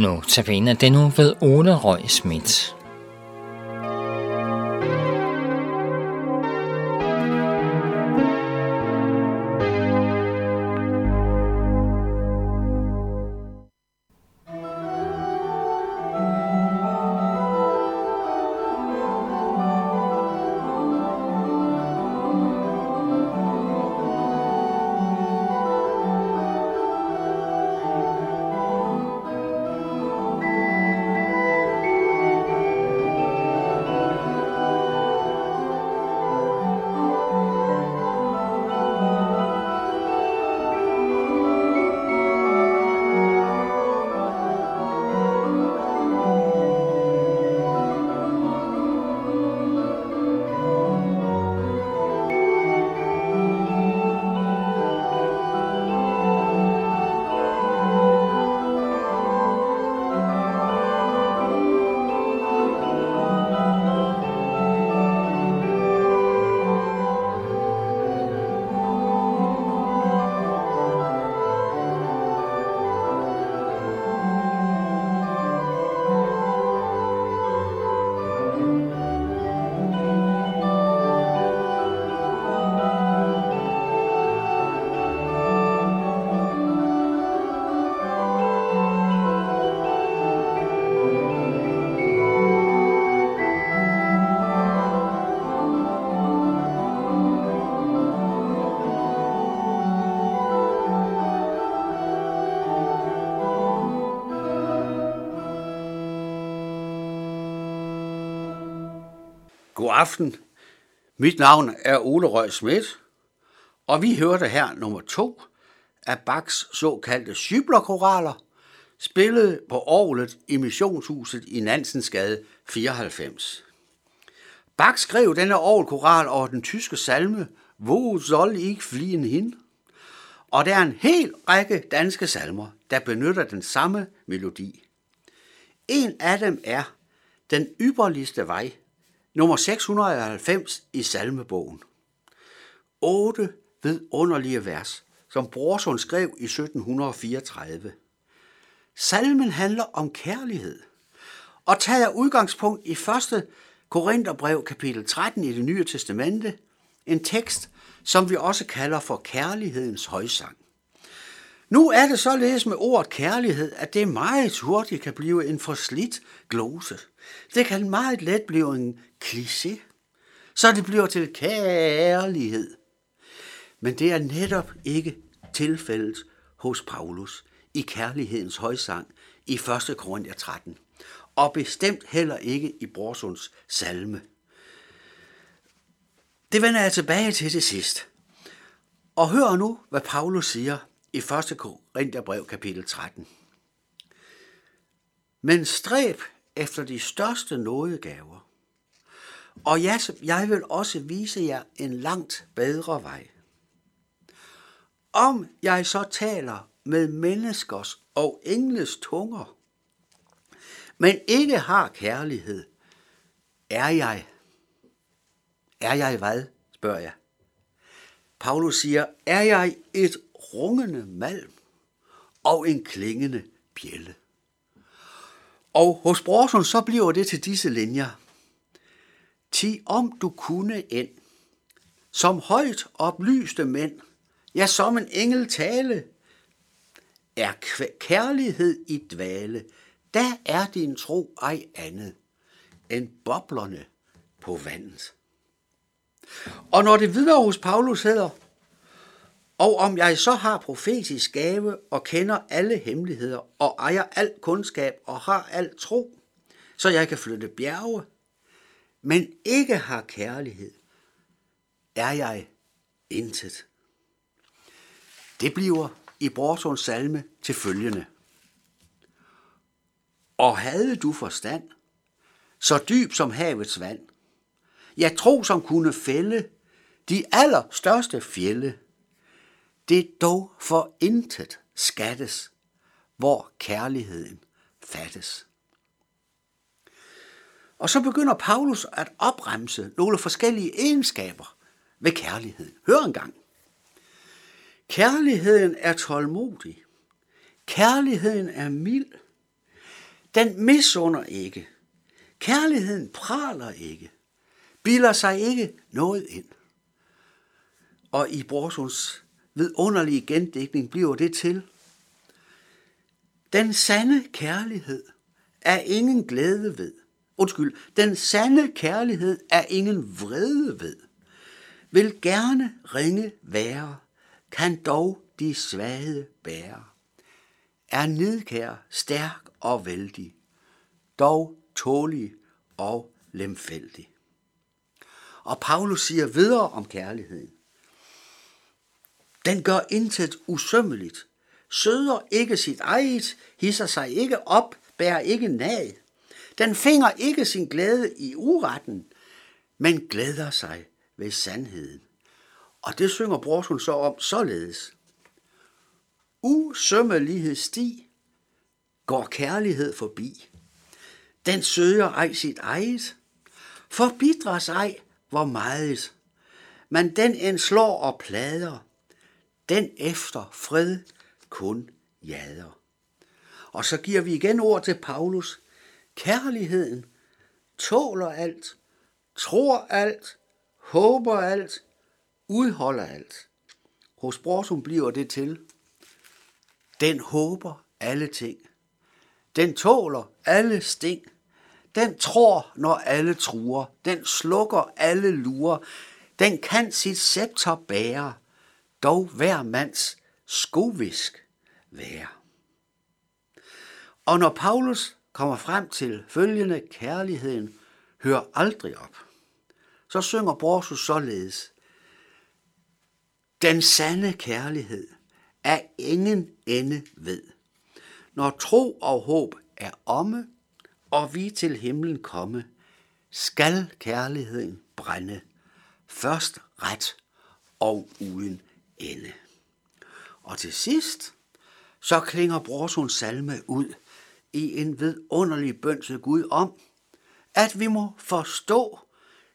Nu tabiner den nu ved Ole Røg Schmidt. God aften. Mit navn er Ole Røg Schmidt, og vi hørte her nummer to af Bachs såkaldte cyblerkoraler spillet på Aarhuset i Missionshuset i Nansensgade 94. Bach skrev denne Aarhus-koral over den tyske salme Wo soll ich fliehen hin? Og der er en hel række danske salmer, der benytter den samme melodi. En af dem er Den ypperligste vej, nummer 690 i salmebogen. Otte vidunderlige vers, som Brorson skrev i 1734. Salmen handler om kærlighed og tager udgangspunkt i 1. Korintherbrev kapitel 13 i det nye testamente, en tekst, som vi også kalder for kærlighedens højsang. Nu er det således med ordet kærlighed, at det meget hurtigt kan blive en forslidt glose. Det kan meget let blive en kliché, så det bliver til kærlighed. Men det er netop ikke tilfældet hos Paulus i kærlighedens højsang i 1. Korinther 13, og bestemt heller ikke i Borsunds salme. Det vender jeg tilbage til det sidst. Og hør nu, hvad Paulus siger i 1. Korintherbrev kapitel 13. Men stræb efter de største nådegaver, og jeg, jeg vil også vise jer en langt bedre vej. Om jeg så taler med menneskers og engles tunger, men ikke har kærlighed, er jeg. Er jeg hvad, spørger jeg. Paulus siger, er jeg et rungende malm og en klingende bjælle. Og hos Brorson så bliver det til disse linjer. Ti om du kunne ind, som højt oplyste mænd, ja som en engel tale, er kærlighed i dvale, der er din tro ej andet end boblerne på vandet. Og når det videre hos Paulus hedder, og om jeg så har profetisk gave og kender alle hemmeligheder og ejer al kundskab og har al tro, så jeg kan flytte bjerge, men ikke har kærlighed, er jeg intet. Det bliver i Brorsons salme til følgende. Og havde du forstand, så dyb som havets vand, jeg tro som kunne fælde de allerstørste fjelle, det dog for intet skattes, hvor kærligheden fattes. Og så begynder Paulus at opremse nogle forskellige egenskaber ved kærligheden. Hør engang. Kærligheden er tålmodig. Kærligheden er mild. Den misunder ikke. Kærligheden praler ikke. Bilder sig ikke noget ind. Og i Brorsons vidunderlige gendækning bliver det til. Den sande kærlighed er ingen glæde ved. Undskyld, den sande kærlighed er ingen vrede ved. Vil gerne ringe være, kan dog de svage bære. Er nedkær, stærk og vældig, dog tålig og lemfældig. Og Paulus siger videre om kærligheden. Den gør intet usømmeligt, søder ikke sit eget, hisser sig ikke op, bærer ikke nag. Den finger ikke sin glæde i uretten, men glæder sig ved sandheden. Og det synger Brorsund så om således. Usømmelighed sti går kærlighed forbi. Den søger ej sit eget, forbidres ej hvor meget, men den en slår og plader, den efter fred kun jader. Og så giver vi igen ord til Paulus. Kærligheden tåler alt, tror alt, håber alt, udholder alt. Hos Brorsum bliver det til. Den håber alle ting. Den tåler alle sting. Den tror, når alle truer. Den slukker alle lurer. Den kan sit scepter bære, dog hver mands skovisk være. Og når Paulus kommer frem til følgende kærligheden, hør aldrig op, så synger Borsus således, den sande kærlighed er ingen ende ved. Når tro og håb er omme, og vi til himlen komme, skal kærligheden brænde, først ret og uden ende. Og til sidst, så klinger Brorsons salme ud i en vidunderlig bøn til Gud om, at vi må forstå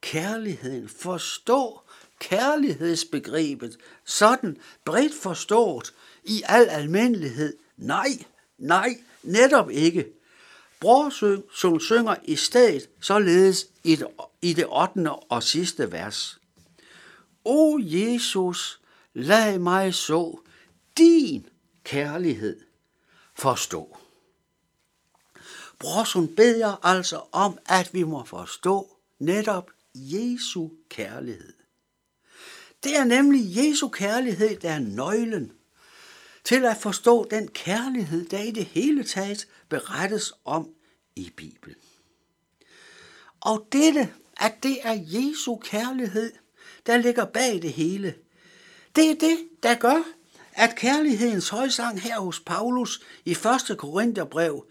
kærligheden, forstå kærlighedsbegrebet, sådan bredt forstået i al almindelighed. Nej, nej, netop ikke. Brorsøn synger i stedet således i det, i det 8. og sidste vers. O Jesus, lad mig så din kærlighed forstå. Brorson beder altså om, at vi må forstå netop Jesu kærlighed. Det er nemlig Jesu kærlighed, der er nøglen til at forstå den kærlighed, der i det hele taget berettes om i Bibelen. Og dette, at det er Jesu kærlighed, der ligger bag det hele, det er det, der gør, at kærlighedens højsang her hos Paulus i 1. Korintherbrev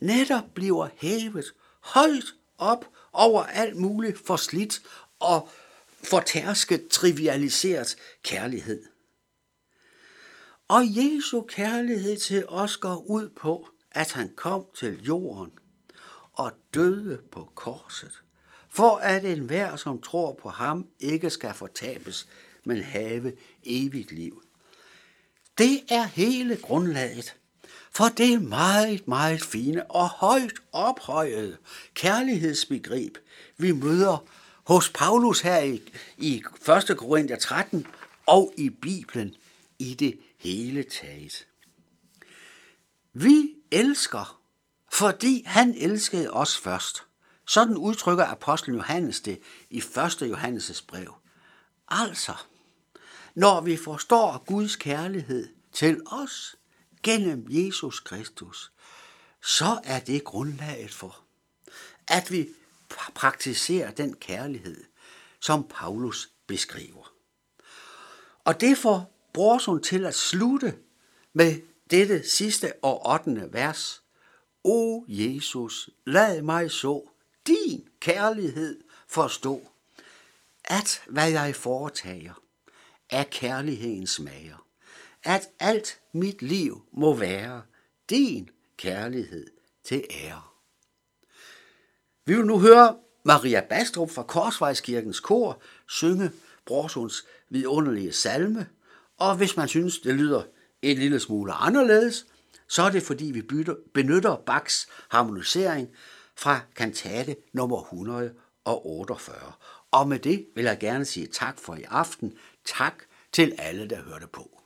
netop bliver hævet højt op over alt muligt forslidt og fortærsket, trivialiseret kærlighed. Og Jesu kærlighed til os går ud på, at han kom til jorden og døde på korset, for at enhver, som tror på ham, ikke skal fortabes, men have evigt liv. Det er hele grundlaget for det meget, meget fine og højt ophøjede kærlighedsbegreb, vi møder hos Paulus her i, i 1. Korinther 13 og i Bibelen i det hele taget. Vi elsker, fordi han elskede os først. Sådan udtrykker apostlen Johannes det i 1. Johannes' brev. Altså, når vi forstår Guds kærlighed til os gennem Jesus Kristus, så er det grundlaget for, at vi praktiserer den kærlighed, som Paulus beskriver. Og det får Brorson til at slutte med dette sidste og 8. vers. O Jesus, lad mig så din kærlighed forstå, at hvad jeg foretager, er kærlighedens mager. At alt mit liv må være din kærlighed til ære. Vi vil nu høre Maria Bastrup fra Korsvejskirkens kor synge Brorsons vidunderlige salme, og hvis man synes, det lyder en lille smule anderledes, så er det fordi, vi bytter, benytter Bachs harmonisering fra kantate nummer 100 og 48. Og med det vil jeg gerne sige tak for i aften. Tak til alle, der hørte på.